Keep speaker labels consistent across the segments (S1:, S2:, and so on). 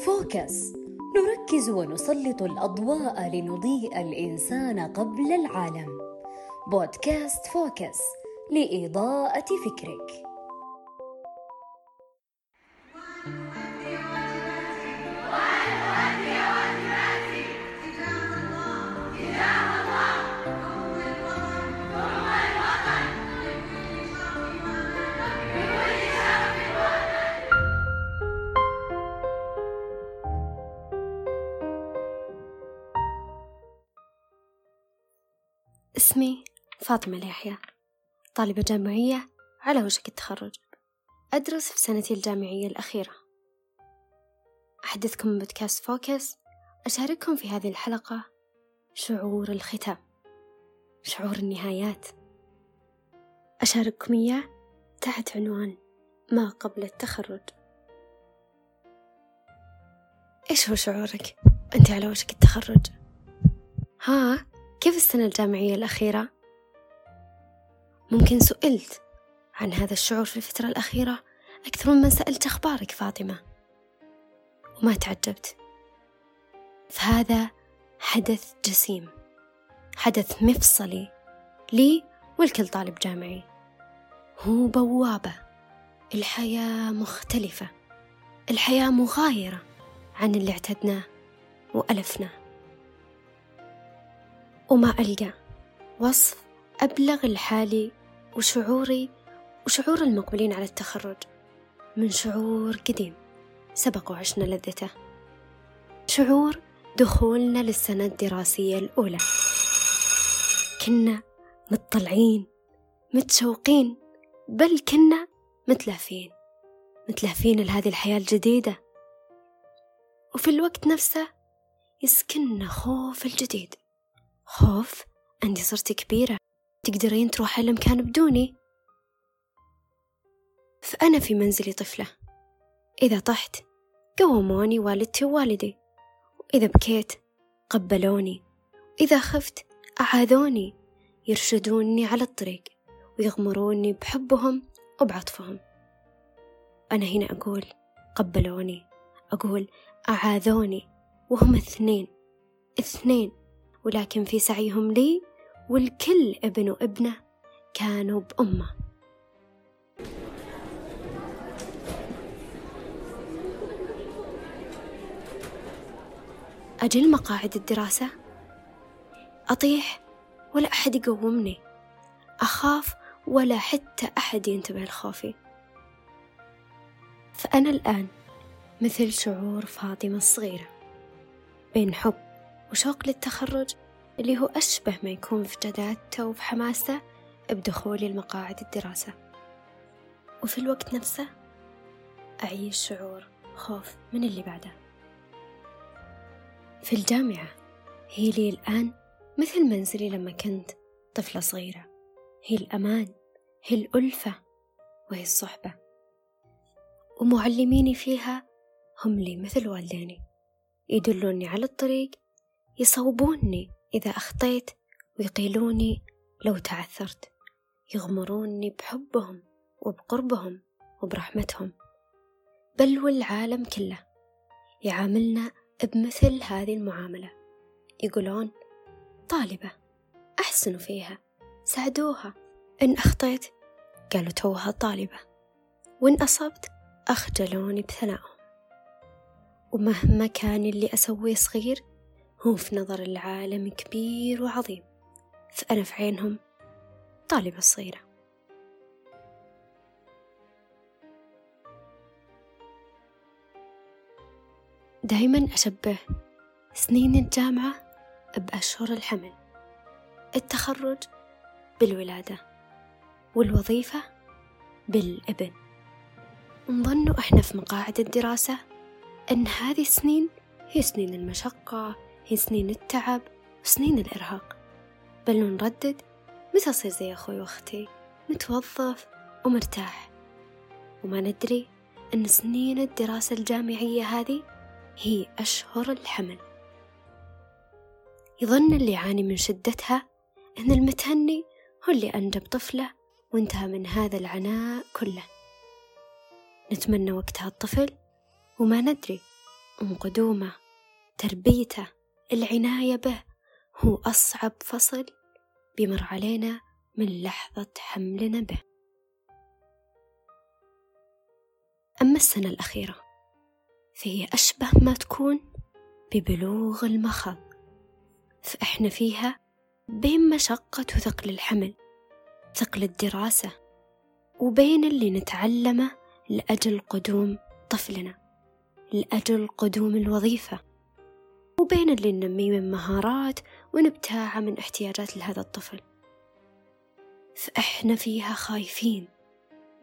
S1: فوكس. نركز ونسلط الأضواء لنضيء الإنسان قبل العالم. بودكاست فوكس لإضاءة فكرك.
S2: اسمي فاطمة اليحيى طالبة جامعية على وشك التخرج. أدرس في سنتي الجامعية الأخيرة. أحدثكم بودكاست فوكس أشارككم في هذه الحلقة شعور الختام شعور النهايات. أشارككم إياه تحت عنوان ما قبل التخرج. إيش هو شعورك؟ أنت على وشك التخرج. ها؟ كيف السنة الجامعية الأخيرة؟ ممكن سئلت عن هذا الشعور في الفترة الأخيرة أكثر ممن سألت أخبارك فاطمة. وما تعجبت. فهذا حدث جسيم. حدث مفصلي لي ولكل طالب جامعي. هو بوابة. الحياة مختلفة. الحياة مغايرة عن اللي اعتدناه وألفناه. وما ألقى. وصف أبلغ الحالي وشعوري وشعور المقبلين على التخرج من شعور قديم سبق وعشنا لذته. شعور دخولنا للسنة الدراسية الأولى. كنا متطلعين متشوقين بل كنا متلهفين متلهفين لهذه الحياة الجديدة. وفي الوقت نفسه يسكننا خوف الجديد. خوف أني صرت كبيرة. تقدرين تروح المكان بدوني؟ فأنا في منزلي طفلة. إذا طحت قوموني والدتي ووالدي. وإذا بكيت قبلوني. إذا خفت أعاذوني. يرشدوني على الطريق ويغمروني بحبهم وبعطفهم. أنا هنا أقول قبلوني. أقول أعاذوني. وهم اثنين. اثنين. ولكن في سعيهم لي والكل ابن وابنة كانوا بأمة. أجل مقاعد الدراسة؟ أطيح ولا أحد يقومني. أخاف ولا حتى أحد ينتبه لخوفي. فأنا الآن مثل شعور فاطمة الصغيرة بين حب وشوق للتخرج اللي هو أشبه ما يكون في جدادته وفي حماسته بدخولي المقاعد الدراسة. وفي الوقت نفسه أعيش شعور خوف من اللي بعده. في الجامعة هي لي الآن مثل منزلي لما كنت طفلة صغيرة. هي الأمان هي الألفة وهي الصحبة. ومعلميني فيها هم لي مثل والديني يدلوني على الطريق يصوبوني إذا أخطيت ويقيلوني لو تعثرت. يغمروني بحبهم وبقربهم وبرحمتهم. بل والعالم كله يعاملنا بمثل هذه المعاملة. يقولون طالبة أحسنوا فيها ساعدوها. إن أخطيت قالوا توها طالبة وإن أصبت أخجلوني بثنائهم ومهما كان اللي أسويه صغير هو في نظر العالم كبير وعظيم فأنا في عينهم طالبة صغيرة دايما أشبه سنين الجامعة بأشهر الحمل التخرج بالولادة والوظيفة بالابن. نظن إحنا في مقاعد الدراسة أن هذه السنين هي سنين المشقة هي سنين التعب وسنين الإرهاق. بل نردد متى أصير زي أخوي وأختي؟ متوظف ومرتاح. وما ندري أن سنين الدراسة الجامعية هذه هي أشهر الحمل. يظن اللي يعاني من شدتها أن المتهني هو اللي أنجب طفله وانتهى من هذا العناء كله. نتمنى وقتها الطفل وما ندري أم قدومه تربيته العناية به هو أصعب فصل بيمر علينا من لحظة حملنا به. أما السنة الأخيرة فهي أشبه ما تكون ببلوغ المخض فإحنا فيها بين مشقة وثقل الحمل ثقل الدراسة وبين اللي نتعلمه لأجل قدوم طفلنا لأجل قدوم الوظيفة. وبين اللي ننميه من مهارات ونبتاعه من احتياجات لهذا الطفل. فإحنا فيها خايفين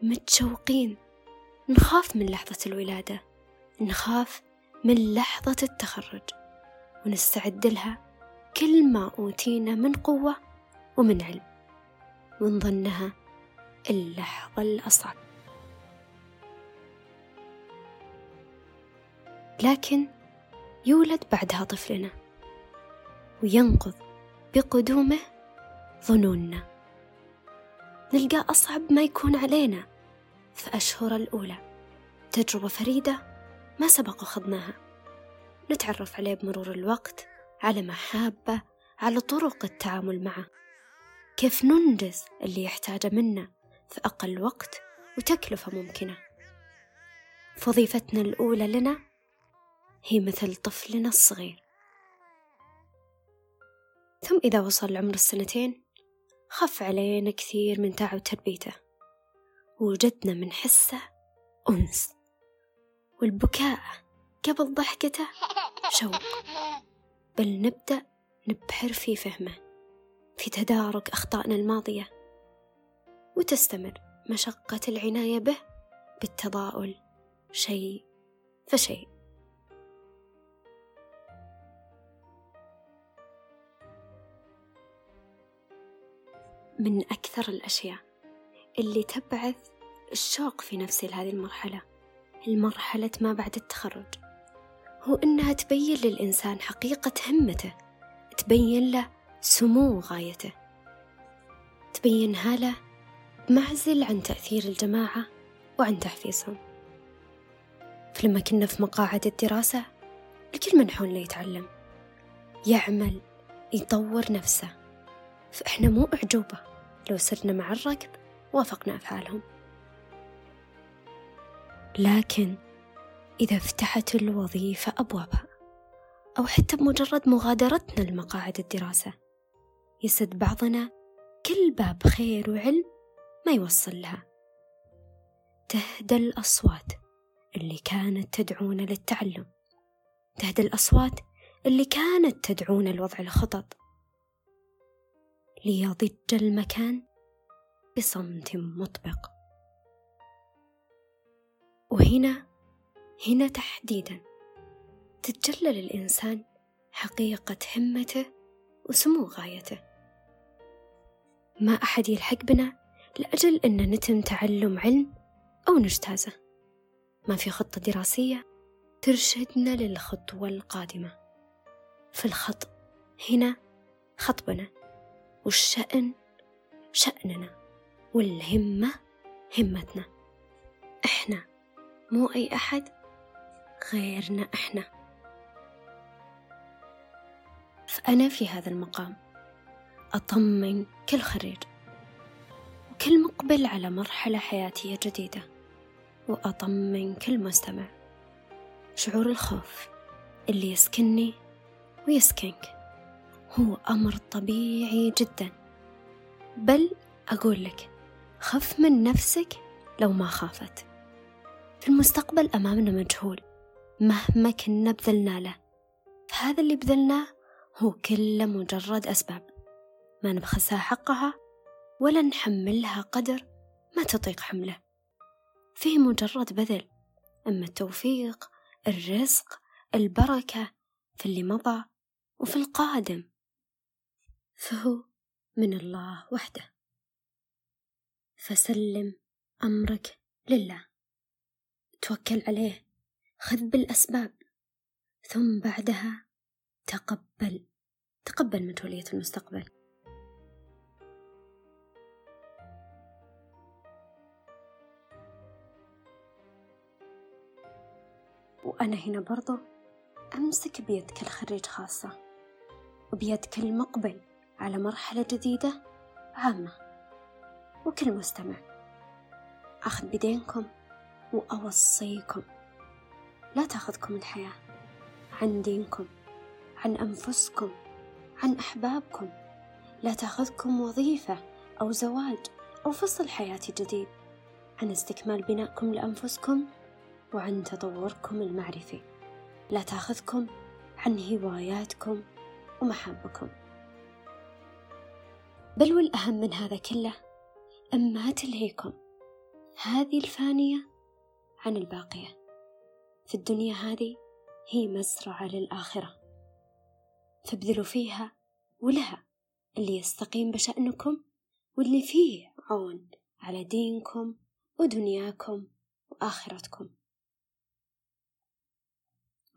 S2: متشوقين. نخاف من لحظة الولادة نخاف من لحظة التخرج. ونستعد لها كل ما أوتينا من قوة ومن علم. ونظنها اللحظة الأصعب. لكن يولد بعدها طفلنا وينقض بقدومه ظنوننا. نلقى أصعب ما يكون علينا في أشهر الأولى. تجربة فريدة ما سبق وخضناها. نتعرف عليه بمرور الوقت على محابة على طرق التعامل معه. كيف ننجز اللي يحتاجه منا في أقل وقت وتكلفة ممكنة. فوظيفتنا الأولى لنا هي مثل طفلنا الصغير. ثم إذا وصل عمر السنتين خف علينا كثير من تعب تربيته ووجدنا من حسه أنس والبكاء قبل ضحكته شوق. بل نبدأ نبحر في فهمه في تدارك أخطائنا الماضية وتستمر مشقة العناية به بالتضاؤل شيء فشيء. من أكثر الأشياء اللي تبعث الشوق في نفسي لهذه المرحلة. المرحلة ما بعد التخرج. هو إنها تبين للإنسان حقيقة همته. تبين له سمو غايته. تبينها له معزل عن تأثير الجماعة وعن تحفيزهم. فلما كنا في مقاعد الدراسة الكل منحون ليتعلم. يعمل يطور نفسه. فإحنا مو أعجوبة. لو سرنا مع الركب وافقنا أفعالهم. لكن إذا فتحت الوظيفة أبوابها أو حتى بمجرد مغادرتنا لمقاعد الدراسة يسد بعضنا كل باب خير وعلم ما يوصل لها. تهدى الأصوات اللي كانت تدعونا للتعلم. تهدى الأصوات اللي كانت تدعونا لوضع الخطط. ليضج المكان بصمت مطبق. وهنا هنا تحديدا. تتجلى للإنسان حقيقة همته وسمو غايته. ما أحد يلحق بنا لأجل أن نتم تعلم علم أو نجتازه. ما في خطة دراسية ترشدنا للخطوة القادمة. فالخط هنا خطبنا. والشأن شأننا والهمة همتنا. إحنا مو أي أحد غيرنا إحنا. فأنا في هذا المقام أطمن كل خريج وكل مقبل على مرحلة حياتية جديدة وأطمن كل مستمع شعور الخوف اللي يسكنني ويسكنك. هو أمر طبيعي جدا. بل أقول لك خف من نفسك لو ما خافت. في المستقبل أمامنا مجهول مهما كنا بذلنا له. فهذا اللي بذلناه هو كله مجرد أسباب. ما نبخسها حقها ولا نحملها قدر ما تطيق حمله. فيه مجرد بذل أما التوفيق الرزق البركة في اللي مضى وفي القادم. فهو من الله وحده. فسلم أمرك لله. توكل عليه. خذ بالأسباب. ثم بعدها تقبل. تقبل مسؤولية المستقبل. وأنا هنا برضو أمسك بيد كل خريج خاصة. وبيد كل مقبل على مرحلة جديدة عامة. وكل مستمع أخذ بيدينكم وأوصيكم. لا تأخذكم الحياة عن دينكم عن أنفسكم عن أحبابكم. لا تأخذكم وظيفة أو زواج أو فصل حياتي جديد. عن استكمال بنائكم لأنفسكم وعن تطوركم المعرفي. لا تأخذكم عن هواياتكم ومحبكم. بل والأهم من هذا كله أن ما تلهيكم هذه الفانية عن الباقية. في الدنيا هذه هي مزرعة للآخرة. فابذلوا فيها ولها اللي يستقيم بشأنكم واللي فيه عون على دينكم ودنياكم وآخرتكم.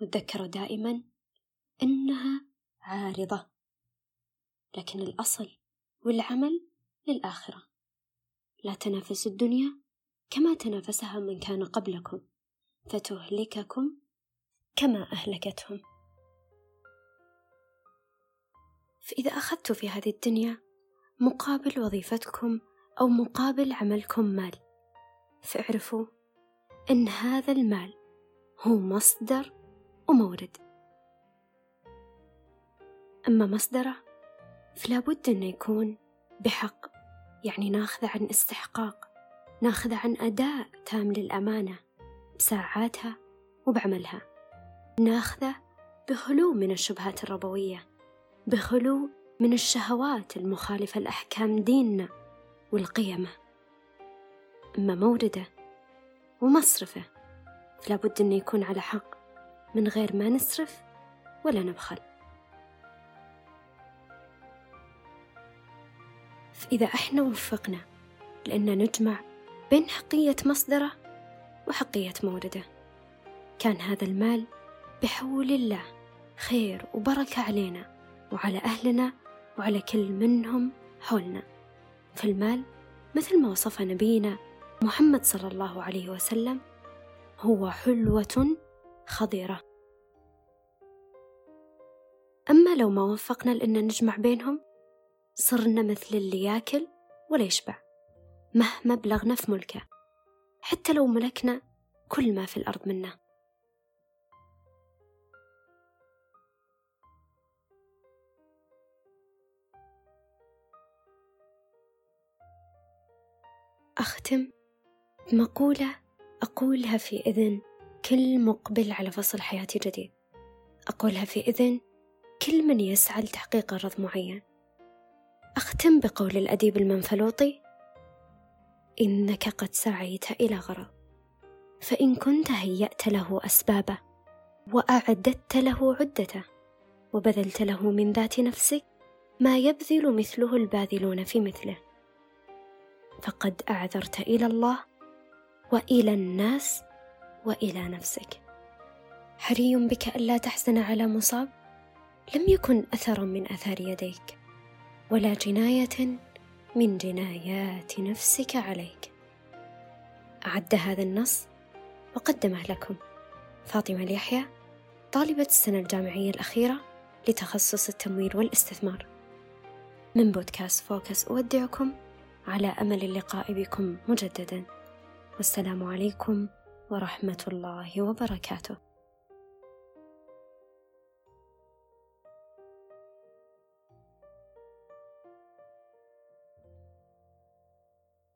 S2: وتذكروا دائما إنها عارضة لكن الأصل والعمل للآخرة. لا تنافسوا الدنيا كما تنافسها من كان قبلكم فتهلككم كما أهلكتهم. فإذا أخذت في هذه الدنيا مقابل وظيفتكم أو مقابل عملكم مال فاعرفوا أن هذا المال هو مصدر ومورد. أما مصدره فلا بد أنه يكون بحق يعني ناخذه عن استحقاق ناخذه عن أداء تام للأمانة بساعاتها وبعملها. ناخذه بخلو من الشبهات الربوية بخلو من الشهوات المخالفة لأحكام ديننا والقيمة. أما مورده ومصرفه فلا بد أنه يكون على حق من غير ما نسرف ولا نبخل. فإذا إحنا وفقنا لأن نجمع بين حقية مصدره وحقية مورده كان هذا المال بحول الله خير وبركة علينا وعلى أهلنا وعلى كل منهم حولنا. فالمال مثل ما وصف نبينا محمد صلى الله عليه وسلم هو حلوة خضرة أما لو ما وفقنا لأن نجمع بينهم صرنا مثل اللي ياكل ولا يشبع مهما بلغنا في ملكه حتى لو ملكنا كل ما في الأرض منه أختم بمقولة أقولها في إذن كل مقبل على فصل حياتي جديد. أقولها في إذن كل من يسعى لتحقيق غرض معين. أختم بقول الأديب المنفلوطي إنك قد سعيت إلى غرض فإن كنت هيأت له أسبابه وأعددت له عدته وبذلت له من ذات نفسك ما يبذل مثله الباذلون في مثله. فقد أعذرت إلى الله وإلى الناس وإلى نفسك. حري بك ألا تحزن على مصاب لم يكن أثرا من آثار يديك. ولا جناية من جنايات نفسك عليك. أعد هذا النص وقدمه لكم. فاطمة اليحيى طالبة السنة الجامعية الأخيرة لتخصص التمويل والاستثمار. من بودكاست فوكس أودعكم على أمل اللقاء بكم مجددا. والسلام عليكم ورحمة الله وبركاته.